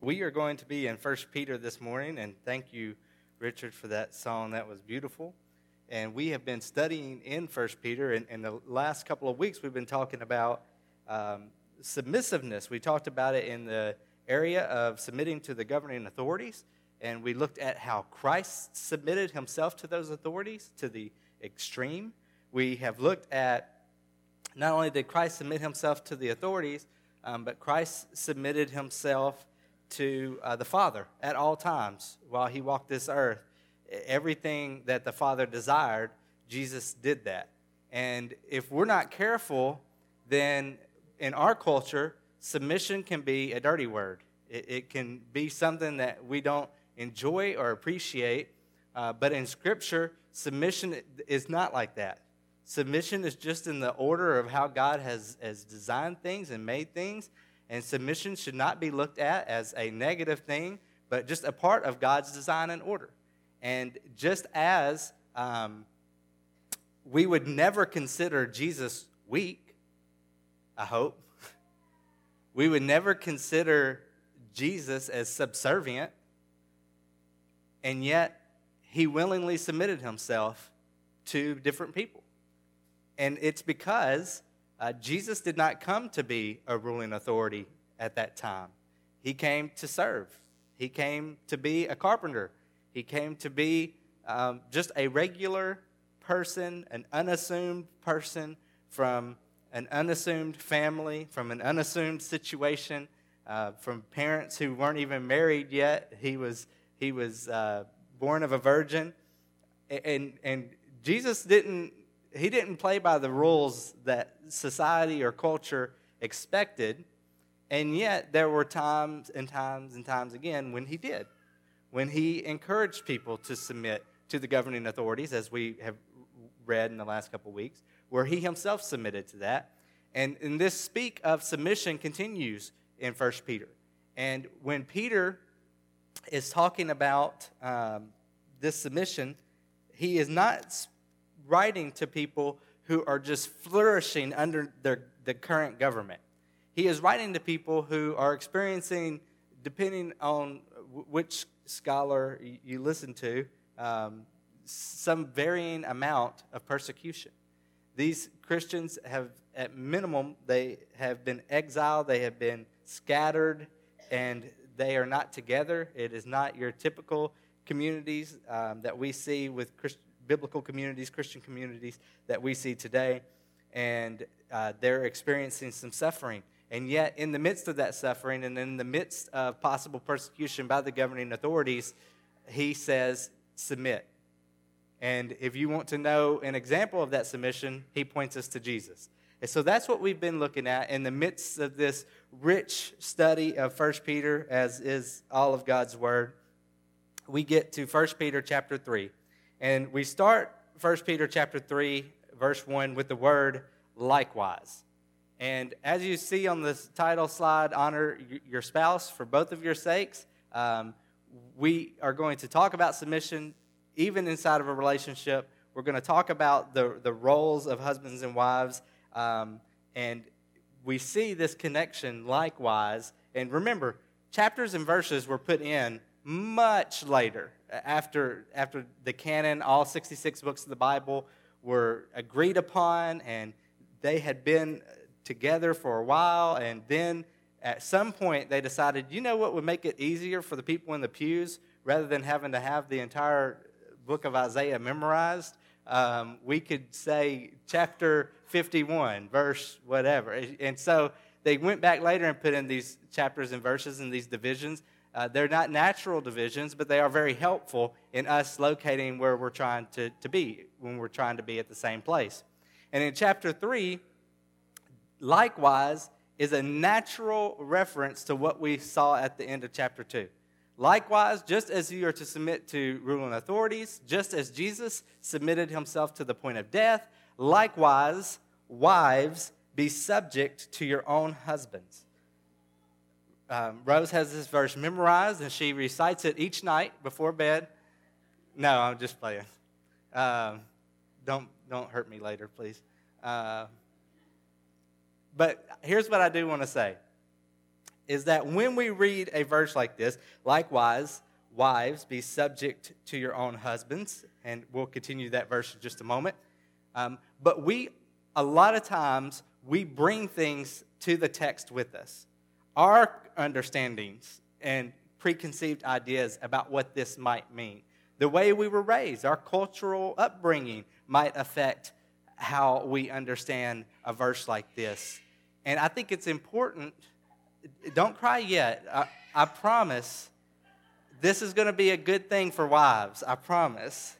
we are going to be in First Peter this morning, and thank you, Richard, for that song. That was beautiful. And we have been studying in First Peter, and in the last couple of weeks, we've been talking about um, submissiveness. We talked about it in the area of submitting to the governing authorities, and we looked at how Christ submitted himself to those authorities to the extreme. We have looked at not only did Christ submit himself to the authorities, um, but Christ submitted himself to uh, the Father at all times while he walked this earth. Everything that the Father desired, Jesus did that. And if we're not careful, then in our culture, submission can be a dirty word. It, it can be something that we don't enjoy or appreciate. Uh, but in Scripture, submission is not like that. Submission is just in the order of how God has, has designed things and made things. And submission should not be looked at as a negative thing, but just a part of God's design and order. And just as um, we would never consider Jesus weak, I hope, we would never consider Jesus as subservient, and yet he willingly submitted himself to different people. And it's because uh, Jesus did not come to be a ruling authority at that time. He came to serve. He came to be a carpenter. He came to be um, just a regular person, an unassumed person from an unassumed family, from an unassumed situation, uh, from parents who weren't even married yet. He was, he was uh, born of a virgin. And, and Jesus didn't he didn't play by the rules that society or culture expected. And yet, there were times and times and times again when he did, when he encouraged people to submit to the governing authorities, as we have read in the last couple weeks, where he himself submitted to that. And, and this speak of submission continues in 1 Peter. And when Peter is talking about um, this submission, he is not writing to people who are just flourishing under their, the current government. He is writing to people who are experiencing, depending on which scholar you listen to, um, some varying amount of persecution. These Christians have, at minimum, they have been exiled, they have been scattered, and they are not together. It is not your typical communities um, that we see with Christ- biblical communities, Christian communities that we see today, and uh, they're experiencing some suffering. And yet, in the midst of that suffering and in the midst of possible persecution by the governing authorities, he says, submit. And if you want to know an example of that submission, he points us to Jesus. And so that's what we've been looking at in the midst of this rich study of 1 Peter, as is all of God's word. We get to 1 Peter chapter 3. And we start 1 Peter chapter 3, verse 1 with the word likewise. And as you see on this title slide, honor your spouse for both of your sakes. Um, we are going to talk about submission even inside of a relationship. We're going to talk about the, the roles of husbands and wives. Um, and we see this connection likewise. And remember, chapters and verses were put in much later after, after the canon, all 66 books of the Bible were agreed upon and they had been together for a while. And then at some point, they decided, you know what would make it easier for the people in the pews rather than having to have the entire book of Isaiah memorized? Um, we could say chapter 51, verse whatever. And so they went back later and put in these chapters and verses and these divisions uh, they're not natural divisions, but they are very helpful in us locating where we're trying to, to be when we're trying to be at the same place. And in chapter 3, likewise, is a natural reference to what we saw at the end of chapter 2. Likewise, just as you are to submit to ruling authorities, just as Jesus submitted himself to the point of death, likewise, wives, be subject to your own husbands um, Rose has this verse memorized and she recites it each night before bed. No, I'm just playing. Um, don't, don't hurt me later, please. Uh, but here's what I do want to say is that when we read a verse like this, likewise, wives, be subject to your own husbands, and we'll continue that verse in just a moment. Um, but we, a lot of times, we bring things to the text with us. Our understandings and preconceived ideas about what this might mean. The way we were raised, our cultural upbringing might affect how we understand a verse like this. And I think it's important. Don't cry yet. I, I promise this is going to be a good thing for wives. I promise.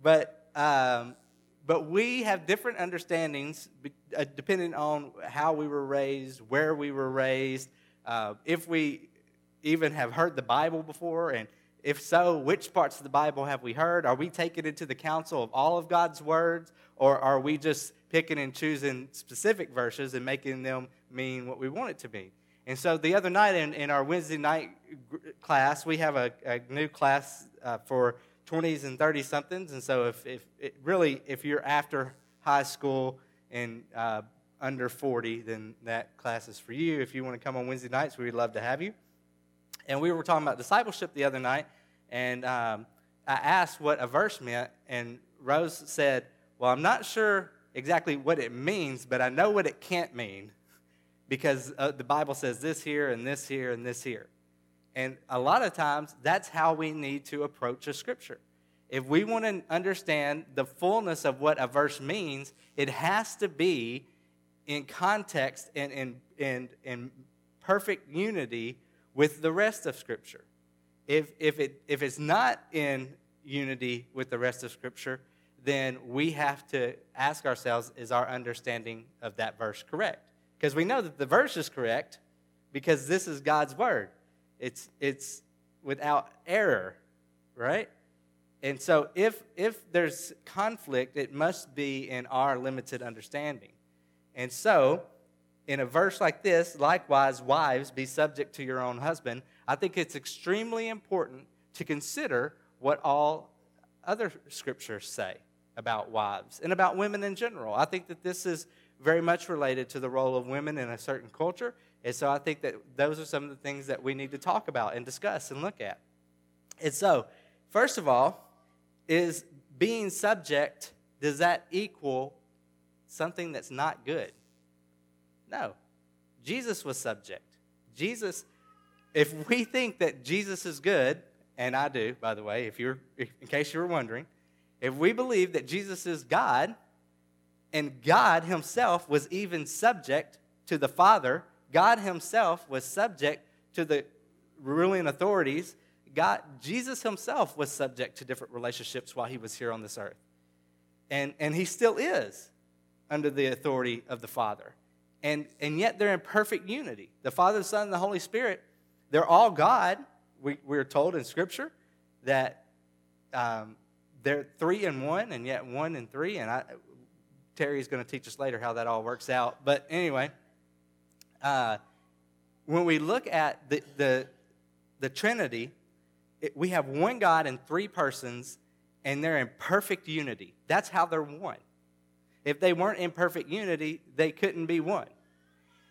But, um, but we have different understandings uh, depending on how we were raised, where we were raised, uh, if we even have heard the Bible before, and if so, which parts of the Bible have we heard? Are we taking into the counsel of all of God's words, or are we just picking and choosing specific verses and making them mean what we want it to be? And so the other night in, in our Wednesday night class, we have a, a new class uh, for 20s and 30 somethings. And so if, if really, if you're after high school and uh, under 40, then that class is for you. If you want to come on Wednesday nights, we'd love to have you. And we were talking about discipleship the other night, and um, I asked what a verse meant, and Rose said, Well, I'm not sure exactly what it means, but I know what it can't mean because uh, the Bible says this here and this here and this here. And a lot of times, that's how we need to approach a scripture. If we want to understand the fullness of what a verse means, it has to be in context and in, in, in perfect unity with the rest of Scripture. If, if, it, if it's not in unity with the rest of Scripture, then we have to ask ourselves is our understanding of that verse correct? Because we know that the verse is correct because this is God's word. It's, it's without error, right? And so if, if there's conflict, it must be in our limited understanding. And so, in a verse like this, likewise, wives, be subject to your own husband, I think it's extremely important to consider what all other scriptures say about wives and about women in general. I think that this is very much related to the role of women in a certain culture. And so I think that those are some of the things that we need to talk about and discuss and look at. And so, first of all, is being subject, does that equal something that's not good? No. Jesus was subject. Jesus, if we think that Jesus is good, and I do, by the way, if you're in case you were wondering, if we believe that Jesus is God, and God Himself was even subject to the Father. God Himself was subject to the ruling authorities. God, Jesus Himself was subject to different relationships while He was here on this earth. And, and He still is under the authority of the Father. And, and yet they're in perfect unity. The Father, the Son, and the Holy Spirit, they're all God. We, we're told in Scripture that um, they're three and one, and yet one and three. And I, Terry's going to teach us later how that all works out. But anyway, uh, when we look at the, the, the Trinity, it, we have one God and three persons, and they're in perfect unity. That's how they're one. If they weren't in perfect unity, they couldn't be one.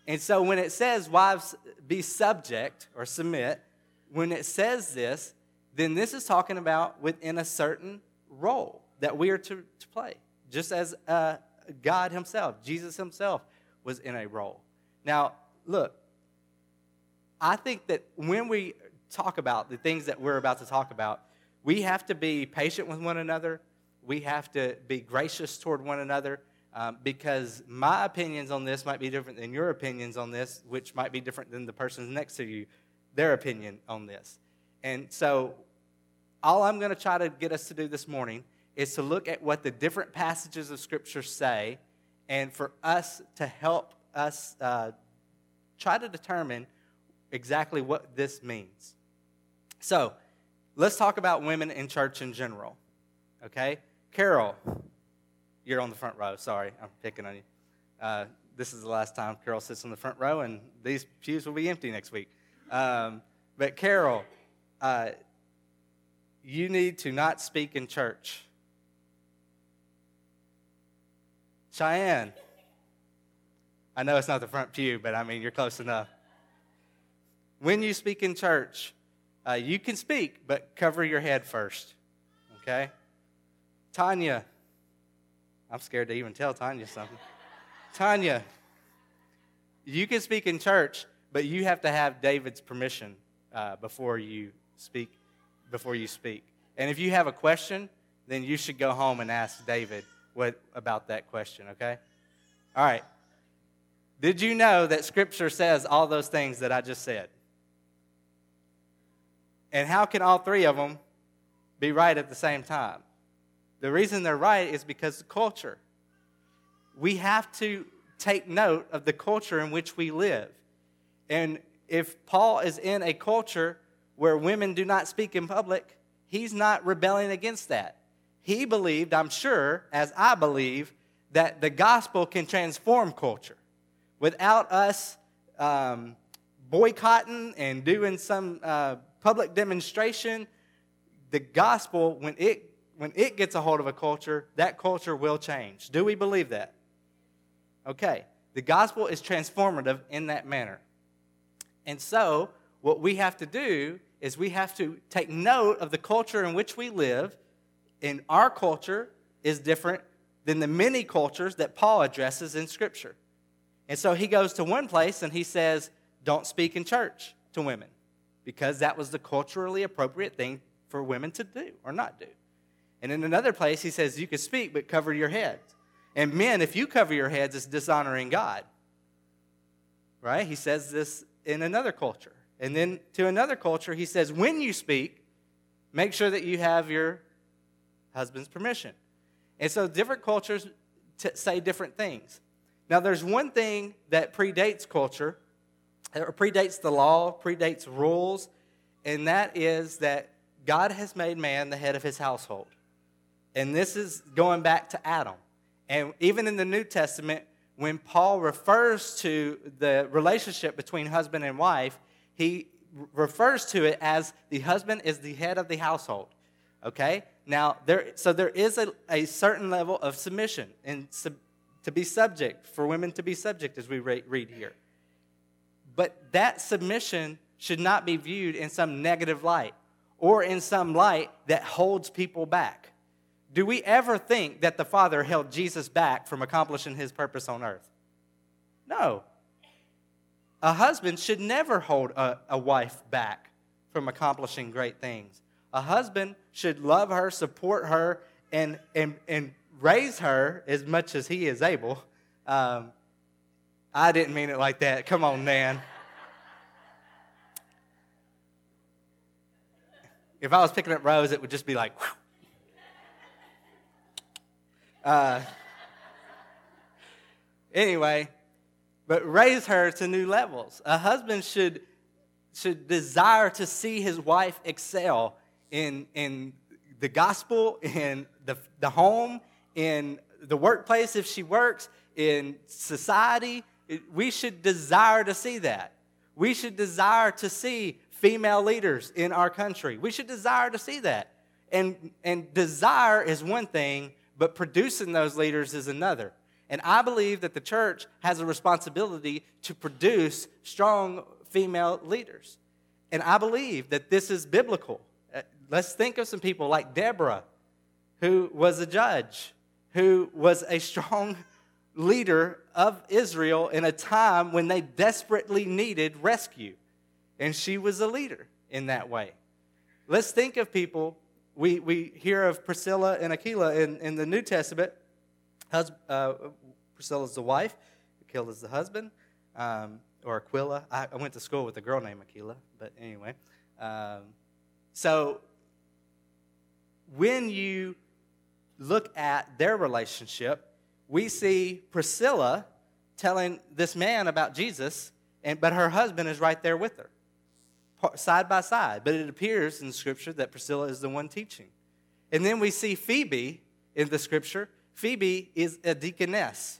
And so when it says, wives, be subject or submit, when it says this, then this is talking about within a certain role that we are to, to play. Just as uh, God Himself, Jesus Himself, was in a role. Now, look, I think that when we talk about the things that we're about to talk about, we have to be patient with one another. We have to be gracious toward one another um, because my opinions on this might be different than your opinions on this, which might be different than the person next to you, their opinion on this. And so, all I'm going to try to get us to do this morning is to look at what the different passages of Scripture say and for us to help us uh, try to determine exactly what this means. So, let's talk about women in church in general. Okay? Carol, you're on the front row. Sorry, I'm picking on you. Uh, this is the last time Carol sits on the front row, and these pews will be empty next week. Um, but, Carol, uh, you need to not speak in church. Cheyenne. I know it's not the front pew, but I mean, you're close enough. when you speak in church, uh, you can speak, but cover your head first. Okay? Tanya, I'm scared to even tell Tanya something. Tanya, you can speak in church, but you have to have David's permission uh, before you speak. Before you speak, and if you have a question, then you should go home and ask David what about that question. Okay? All right. Did you know that Scripture says all those things that I just said? And how can all three of them be right at the same time? The reason they're right is because of culture. We have to take note of the culture in which we live. And if Paul is in a culture where women do not speak in public, he's not rebelling against that. He believed, I'm sure, as I believe, that the gospel can transform culture. Without us um, boycotting and doing some uh, public demonstration, the gospel, when it, when it gets a hold of a culture, that culture will change. Do we believe that? Okay. The gospel is transformative in that manner. And so, what we have to do is we have to take note of the culture in which we live. And our culture is different than the many cultures that Paul addresses in Scripture. And so he goes to one place and he says, Don't speak in church to women, because that was the culturally appropriate thing for women to do or not do. And in another place, he says, You can speak, but cover your heads. And men, if you cover your heads, it's dishonoring God. Right? He says this in another culture. And then to another culture, he says, when you speak, make sure that you have your husband's permission. And so different cultures t- say different things. Now, there's one thing that predates culture, or predates the law, predates rules, and that is that God has made man the head of his household. And this is going back to Adam. And even in the New Testament, when Paul refers to the relationship between husband and wife, he refers to it as the husband is the head of the household. Okay? Now, there, so there is a, a certain level of submission and sub, to be subject, for women to be subject, as we read here. But that submission should not be viewed in some negative light or in some light that holds people back. Do we ever think that the Father held Jesus back from accomplishing his purpose on earth? No. A husband should never hold a, a, wife back from accomplishing great things. A husband should love her, support her, and, and, and raise her as much as he is able. Um, I didn't mean it like that. Come on, Nan. If I was picking up Rose, it would just be like. Uh, anyway, but raise her to new levels. A husband should, should desire to see his wife excel in, in the gospel, in the, the home, in the workplace if she works, in society. We should desire to see that. We should desire to see female leaders in our country. We should desire to see that. And, and desire is one thing, but producing those leaders is another. And I believe that the church has a responsibility to produce strong female leaders. And I believe that this is biblical. Uh, let's think of some people like Deborah, who was a judge, who was a strong leader of Israel in a time when they desperately needed rescue. And she was a leader in that way. Let's think of people we, we hear of Priscilla and Aquila in, in the New Testament. Hus, uh, Priscilla's the wife, Aquila's the husband, um, or Aquila. I, I, went to school with a girl named Aquila, but anyway. Um, so when you look at their relationship, we see Priscilla telling this man about Jesus, and, but her husband is right there with her side by side, but it appears in scripture that Priscilla is the one teaching. And then we see Phoebe in the scripture. Phoebe is a deaconess.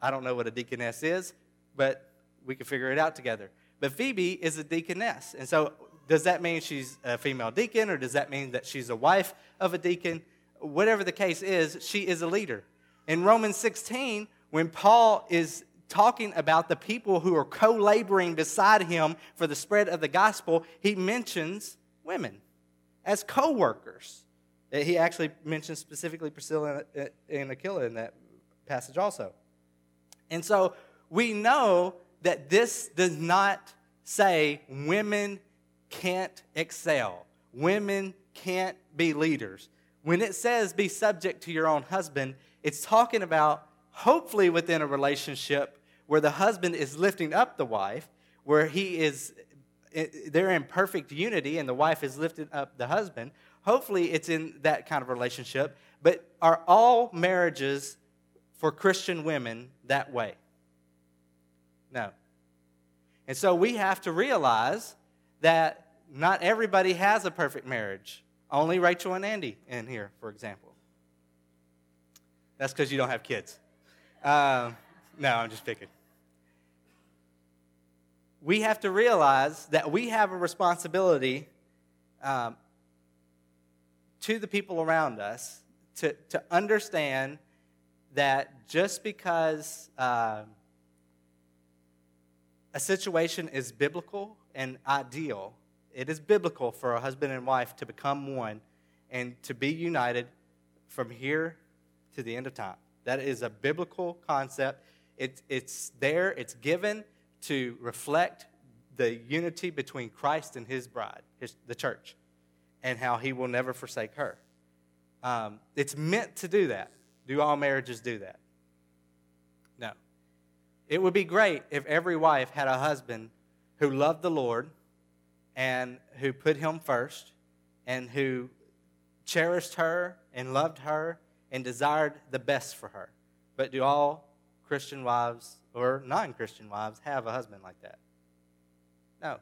I don't know what a deaconess is, but we can figure it out together. But Phoebe is a deaconess. And so, does that mean she's a female deacon, or does that mean that she's a wife of a deacon? Whatever the case is, she is a leader. In Romans 16, when Paul is talking about the people who are co laboring beside him for the spread of the gospel, he mentions women as co workers. Uh, he actually mentions specifically Priscilla uh, and Aquila in that passage also. And so we know that this does not say women can't excel, women can't be leaders. When it says be subject to your own husband, it's talking about hopefully within a relationship where the husband is lifting up the wife, where he is they're in perfect unity and the wife is lifting up the husband. Hopefully it's in that kind of relationship, but are all marriages for Christian women that way? No. And so we have to realize that not everybody has a perfect marriage. Only Rachel and Andy in here, for example. That's because you don't have kids. Um, no, I'm just picking. We have to realize that we have a responsibility um, to the people around us to, to understand that just because uh, a situation is biblical and ideal it is biblical for a husband and wife to become one and to be united from here to the end of time. That is a biblical concept. It, it's there, it's given to reflect the unity between Christ and his bride, his, the church, and how he will never forsake her. Um, it's meant to do that. Do all marriages do that? No. It would be great if every wife had a husband who loved the Lord and who put him first and who cherished her and loved her and desired the best for her. But do all Christian wives or non Christian wives have a husband like that? No.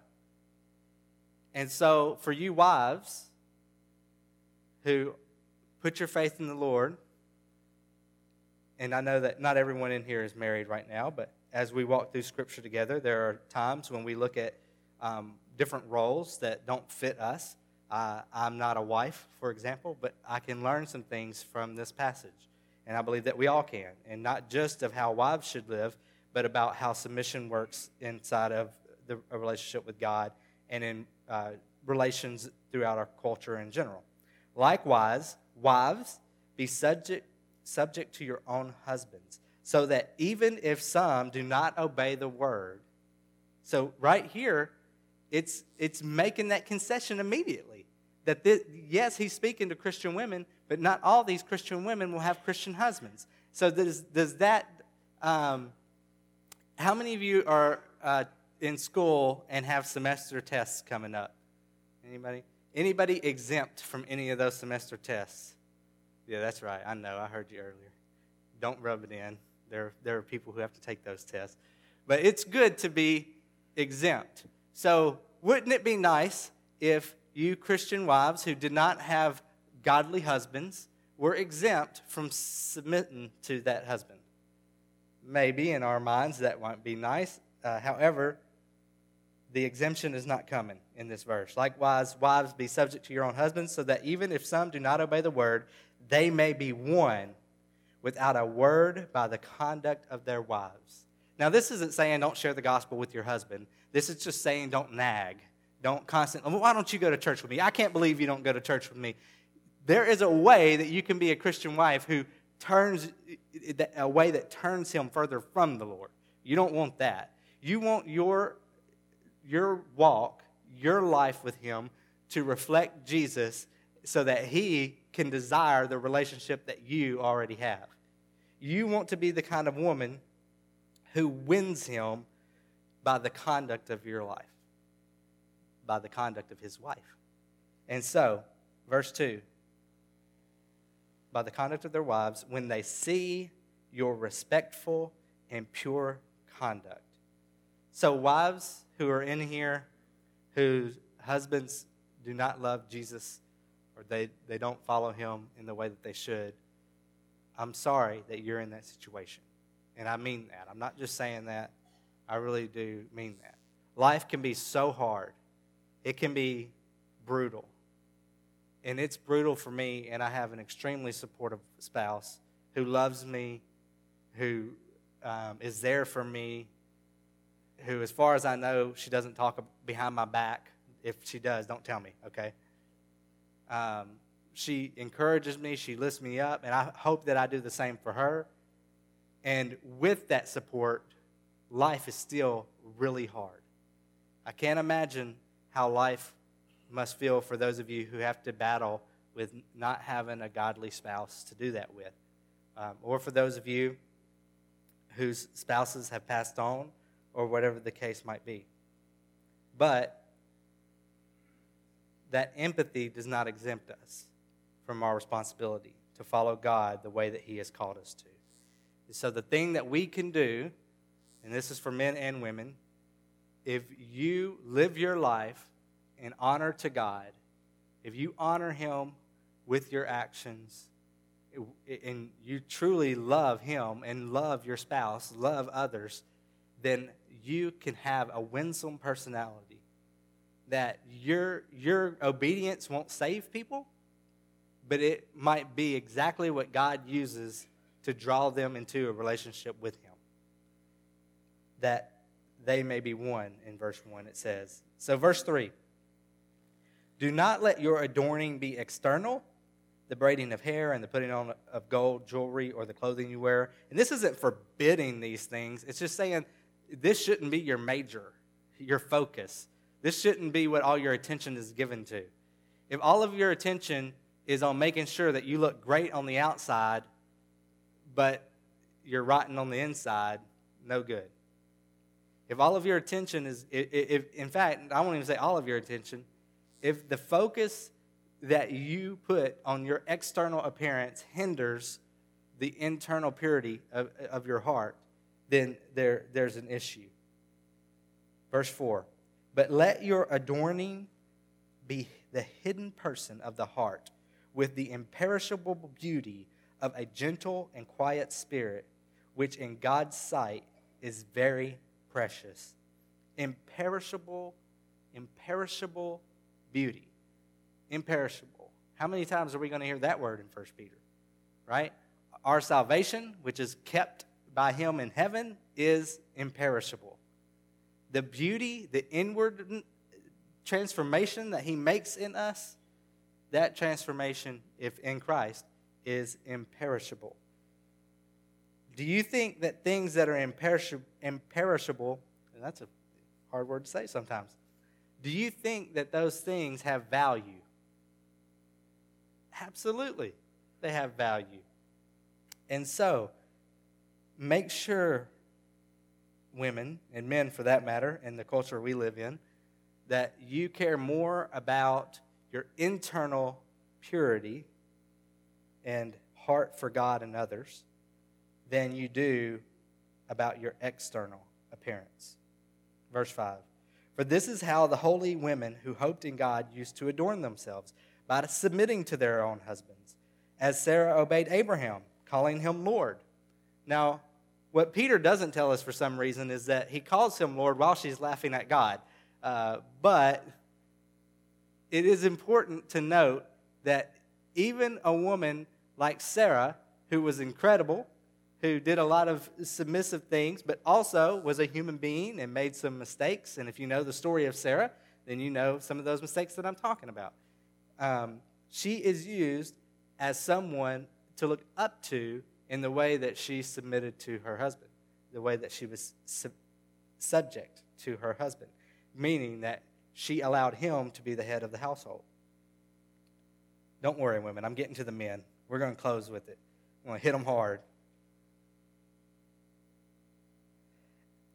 And so, for you wives who put your faith in the Lord, and I know that not everyone in here is married right now, but as we walk through Scripture together, there are times when we look at um, different roles that don't fit us. Uh, I'm not a wife, for example, but I can learn some things from this passage. And I believe that we all can. And not just of how wives should live, but about how submission works inside of the, a relationship with God and in uh, relations throughout our culture in general. Likewise, wives, be subject, subject to your own husbands, so that even if some do not obey the word, so right here, it's, it's making that concession immediately. That this, yes, he's speaking to Christian women, but not all these Christian women will have Christian husbands. So does, does that, um, how many of you are uh, in school and have semester tests coming up? Anybody? Anybody exempt from any of those semester tests? Yeah, that's right. I know. I heard you earlier. Don't rub it in. There, there are people who have to take those tests. But it's good to be exempt. So, wouldn't it be nice if you Christian wives who did not have godly husbands were exempt from submitting to that husband? Maybe in our minds that won't be nice. Uh, however, the exemption is not coming in this verse. Likewise, wives, be subject to your own husbands, so that even if some do not obey the word, they may be won without a word by the conduct of their wives. Now, this isn't saying don't share the gospel with your husband. This is just saying don't nag. Don't constantly, why don't you go to church with me? I can't believe you don't go to church with me. There is a way that you can be a Christian wife who turns, a way that turns him further from the Lord. You don't want that. You want your, your walk, your life with him to reflect Jesus so that he can desire the relationship that you already have. You want to be the kind of woman who wins him by the conduct of your life, by the conduct of his wife. And so, verse 2 by the conduct of their wives, when they see your respectful and pure conduct. So, wives who are in here whose husbands do not love Jesus or they, they don't follow him in the way that they should, I'm sorry that you're in that situation. And I mean that. I'm not just saying that I really do mean that. Life can be so hard, it can be brutal. And it's brutal for me, and I have an extremely supportive spouse who loves me, who um, is there for me, who, as far as I know, she doesn't talk behind my back. If she does, don't tell me, okay? Um, she encourages me, she lifts me up, and I hope that I do the same for her. And with that support, life is still really hard. I can't imagine how life must feel for those of you who have to battle with not having a godly spouse to do that with. Um, or for those of you whose spouses have passed on, or whatever the case might be. But that empathy does not exempt us from our responsibility to follow God the way that He has called us to. So, the thing that we can do, and this is for men and women, if you live your life in honor to God, if you honor Him with your actions, and you truly love Him and love your spouse, love others, then you can have a winsome personality. That your, your obedience won't save people, but it might be exactly what God uses to draw them into a relationship with Him. That they may be won, in verse 1, it says. So, verse 3 Do not let your adorning be external, the braiding of hair and the putting on of gold jewelry or the clothing you wear. And this isn't forbidding these things, it's just saying this shouldn't be your major, your focus. This shouldn't be what all your attention is given to. If all of your attention is on making sure that you look great on the outside, but you're rotten on the inside, no good. If all of your attention is, if, if, in fact, I won't even say all of your attention, if the focus that you put on your external appearance hinders the internal purity of, of your heart, then there, there's an issue. Verse 4 But let your adorning be the hidden person of the heart with the imperishable beauty of a gentle and quiet spirit, which in God's sight is very precious. Imperishable, imperishable beauty. Imperishable. How many times are we going to hear that word in 1 Peter? Right? Our salvation, which is kept by Him in heaven, is imperishable. The beauty, the inward transformation that He makes in us, that transformation, if in Christ, is imperishable. Do you think that things that are imperishable, imperishable and that's a hard word to say sometimes, do you think that those things have value? Absolutely, they have value. And so, make sure, women, and men for that matter, in the culture we live in, that you care more about your internal purity and heart for God and others than you do about your external appearance. Verse 5 For this is how the holy women who hoped in God used to adorn themselves by submitting to their own husbands, as Sarah obeyed Abraham, calling him Lord. Now, what Peter doesn't tell us for some reason is that he calls him Lord while she's laughing at God. Uh, but it is important to note that even a woman like Sarah, who was incredible, who did a lot of submissive things, but also was a human being and made some mistakes. And if you know the story of Sarah, then you know some of those mistakes that I'm talking about. Um, she is used as someone to look up to in the way that she submitted to her husband, the way that she was sub- subject to her husband, meaning that she allowed him to be the head of the household. Don't worry, women. I'm getting to the men. We're going to close with it. I'm going to hit them hard.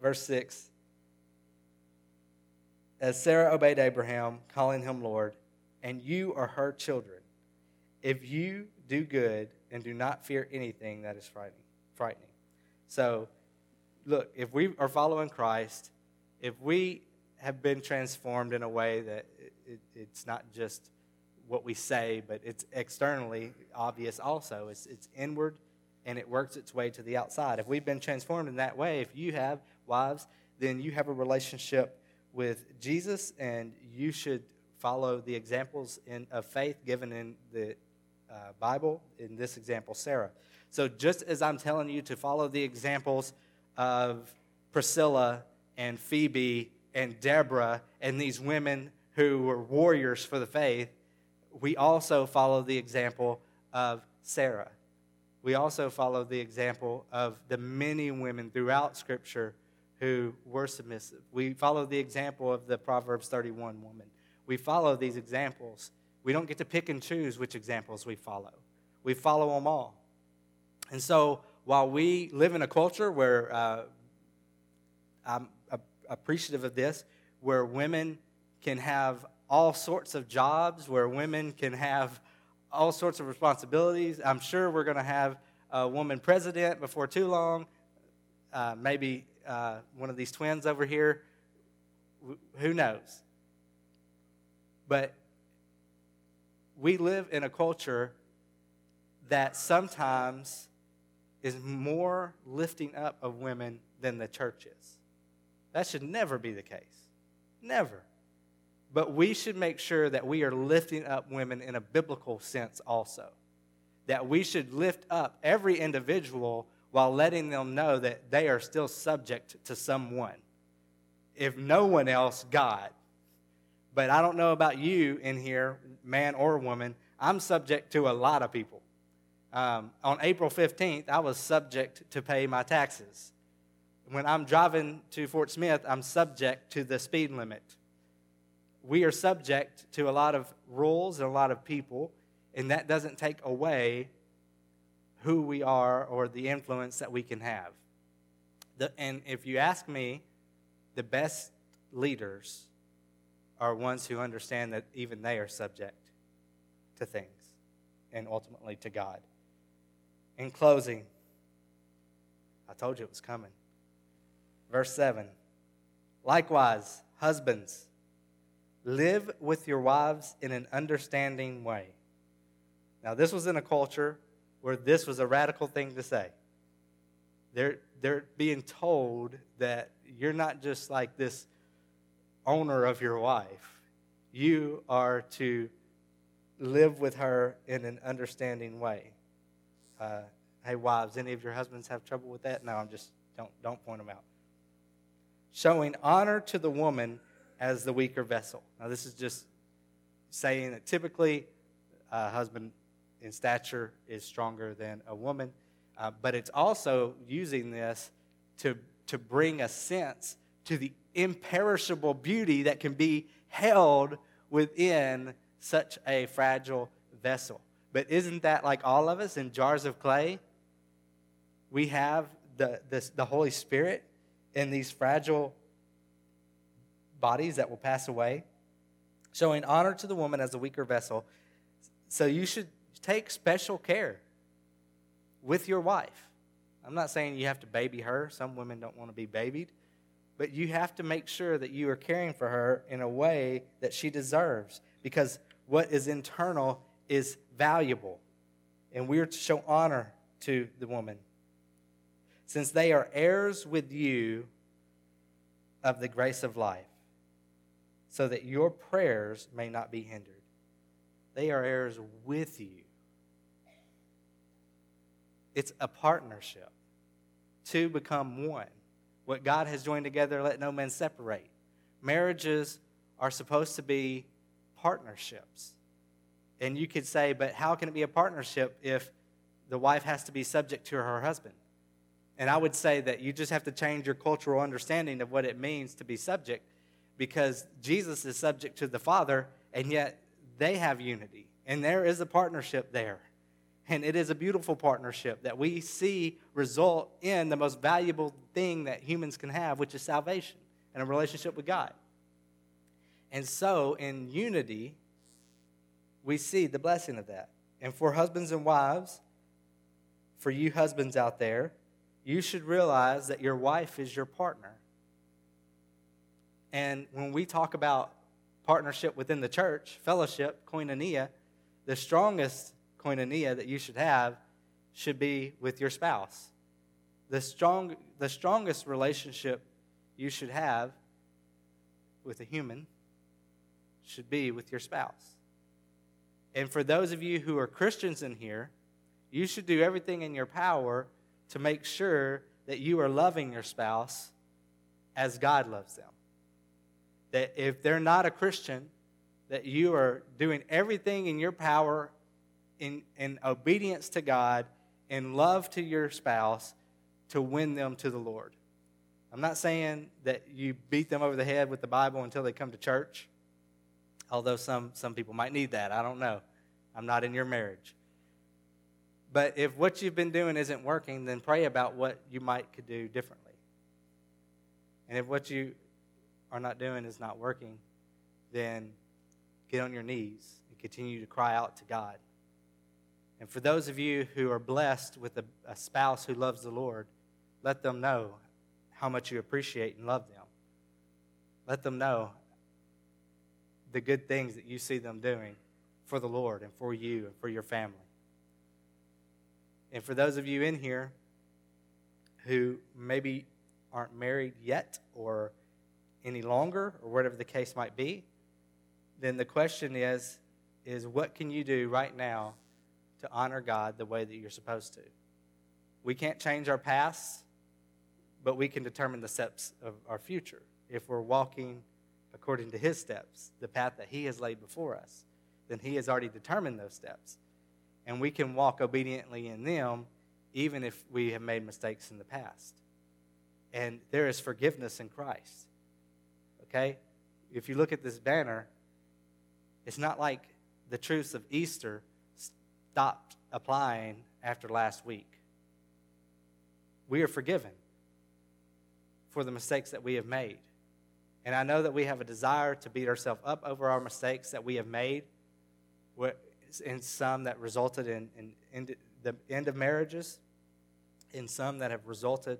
Verse 6 As Sarah obeyed Abraham, calling him Lord, and you are her children, if you do good and do not fear anything that is frightening. frightening. So, look, if we are following Christ, if we have been transformed in a way that it, it, it's not just what we say, but it's externally obvious also. It's, it's inward and it works its way to the outside. If we've been transformed in that way, if you have wives, then you have a relationship with Jesus and you should follow the examples in, of faith given in the uh, Bible, in this example, Sarah. So, just as I'm telling you to follow the examples of Priscilla and Phoebe and Deborah and these women who were warriors for the faith, we also follow the example of Sarah. We also follow the example of the many women throughout Scripture who were submissive. We follow the example of the Proverbs 31 woman. We follow these examples. We don't get to pick and choose which examples we follow, we follow them all. And so, while we live in a culture where uh, I'm appreciative of this, where women can have all sorts of jobs, where women can have all sorts of responsibilities. I'm sure we're going to have a woman president before too long. Uh, maybe uh, one of these twins over here. Who knows? But we live in a culture that sometimes is more lifting up of women than the church is. That should never be the case. Never. But we should make sure that we are lifting up women in a biblical sense also. That we should lift up every individual while letting them know that they are still subject to someone. If no one else, God. But I don't know about you in here, man or woman. I'm subject to a lot of people. Um, on April 15th, I was subject to pay my taxes. When I'm driving to Fort Smith, I'm subject to the speed limit. We are subject to a lot of rules and a lot of people, and that doesn't take away who we are or the influence that we can have. The, and if you ask me, the best leaders are ones who understand that even they are subject to things and ultimately to God. In closing, I told you it was coming. Verse 7 Likewise, husbands, live with your wives in an understanding way. Now, this was in a culture where this was a radical thing to say. They're, they're being told that you're not just like this owner of your wife, you are to live with her in an understanding way. Uh, hey, wives, any of your husbands have trouble with that? No, I'm just, don't, don't point them out. Showing honor to the woman as the weaker vessel. Now, this is just saying that typically a husband in stature is stronger than a woman. Uh, but it's also using this to, to bring a sense to the imperishable beauty that can be held within such a fragile vessel. But isn't that like all of us in jars of clay? We have the, the, the Holy Spirit in these fragile bodies that will pass away, showing honor to the woman as a weaker vessel. So you should take special care with your wife. I'm not saying you have to baby her. Some women don't want to be babied. But you have to make sure that you are caring for her in a way that she deserves because what is internal is valuable. And we are to show honor to the woman. Since they are heirs with you of the grace of life, so that your prayers may not be hindered. They are heirs with you. It's a partnership. Two become one. What God has joined together, let no man separate. Marriages are supposed to be partnerships. And you could say, but how can it be a partnership if the wife has to be subject to her husband? And I would say that you just have to change your cultural understanding of what it means to be subject because Jesus is subject to the Father, and yet they have unity. And there is a partnership there. And it is a beautiful partnership that we see result in the most valuable thing that humans can have, which is salvation and a relationship with God. And so, in unity, we see the blessing of that. And for husbands and wives, for you husbands out there, you should realize that your wife is your partner. And when we talk about partnership within the church, fellowship, koinonia, the strongest koinonia that you should have should be with your spouse. The, strong, the strongest relationship you should have with a human should be with your spouse. And for those of you who are Christians in here, you should do everything in your power to make sure that you are loving your spouse as God loves them. That if they're not a Christian, that you are doing everything in your power in, in obedience to God, in love to your spouse, to win them to the Lord. I'm not saying that you beat them over the head with the Bible until they come to church, although some, some people might need that. I don't know. I'm not in your marriage. But if what you've been doing isn't working, then pray about what you might could do differently. And if what you are not doing is not working, then get on your knees and continue to cry out to God. And for those of you who are blessed with a, a spouse who loves the Lord, let them know how much you appreciate and love them. Let them know the good things that you see them doing for the Lord and for you and for your family. And for those of you in here who maybe aren't married yet or any longer or whatever the case might be, then the question is is what can you do right now to honor God the way that you're supposed to? We can't change our past, but we can determine the steps of our future if we're walking according to his steps, the path that he has laid before us. Then he has already determined those steps and we can walk obediently in them even if we have made mistakes in the past. And there is forgiveness in Christ. Okay? If you look at this banner, it's not like the truths of Easter stopped applying after last week. We are forgiven for the mistakes that we have made. And I know that we have a desire to beat ourselves up over our mistakes that we have made in some that resulted in, in, in the end of marriages, in some that have resulted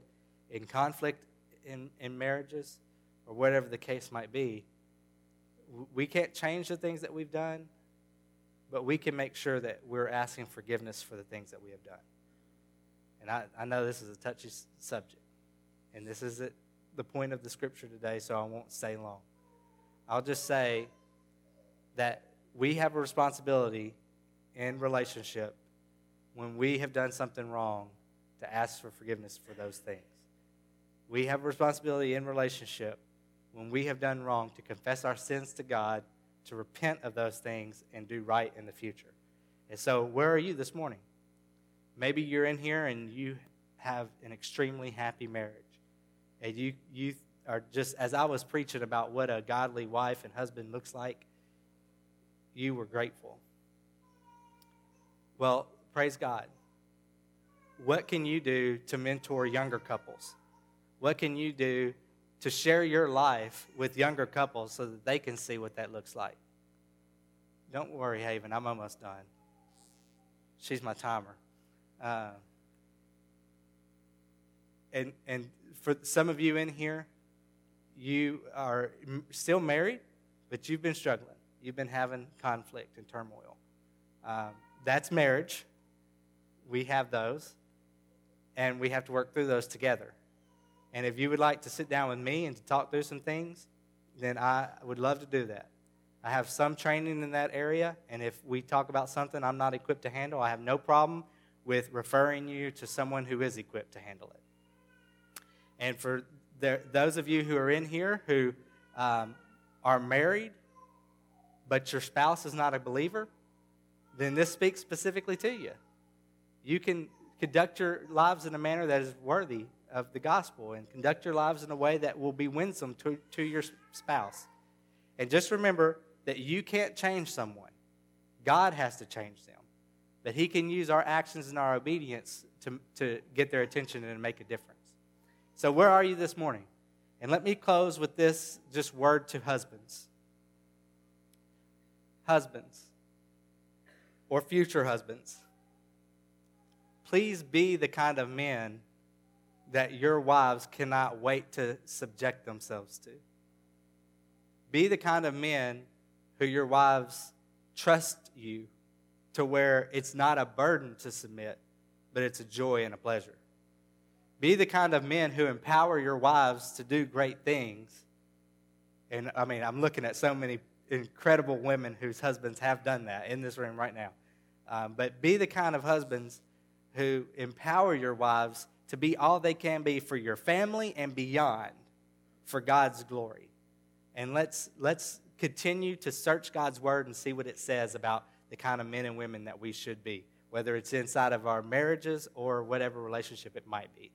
in conflict in, in marriages, or whatever the case might be. We can't change the things that we've done, but we can make sure that we're asking forgiveness for the things that we have done. And I, I know this is a touchy subject, and this is the point of the scripture today, so I won't stay long. I'll just say that we have a responsibility in relationship when we have done something wrong to ask for forgiveness for those things. We have a responsibility in relationship when we have done wrong to confess our sins to God, to repent of those things, and do right in the future. And so, where are you this morning? Maybe you're in here and you have an extremely happy marriage. And you, you are just, as I was preaching about what a godly wife and husband looks like, you were grateful. Well, praise God. What can you do to mentor younger couples? What can you do to share your life with younger couples so that they can see what that looks like? Don't worry, Haven, I'm almost done. She's my timer. Uh, and, and for some of you in here, you are still married, but you've been struggling. You've been having conflict and turmoil. Um, that's marriage. We have those, and we have to work through those together. And if you would like to sit down with me and to talk through some things, then I would love to do that. I have some training in that area, and if we talk about something I'm not equipped to handle, I have no problem with referring you to someone who is equipped to handle it. And for there, those of you who are in here who um, are married, but your spouse is not a believer, then this speaks specifically to you. You can conduct your lives in a manner that is worthy of the gospel and conduct your lives in a way that will be winsome to, to your spouse. And just remember that you can't change someone, God has to change them. That He can use our actions and our obedience to, to get their attention and make a difference. So, where are you this morning? And let me close with this just word to husbands. Husbands, or future husbands, please be the kind of men that your wives cannot wait to subject themselves to. Be the kind of men who your wives trust you to where it's not a burden to submit, but it's a joy and a pleasure. Be the kind of men who empower your wives to do great things. And I mean, I'm looking at so many incredible women whose husbands have done that in this room right now. Um, but be the kind of husbands who empower your wives to be all they can be for your family and beyond for God's glory. And let's, let's continue to search God's word and see what it says about the kind of men and women that we should be, whether it's inside of our marriages or whatever relationship it might be.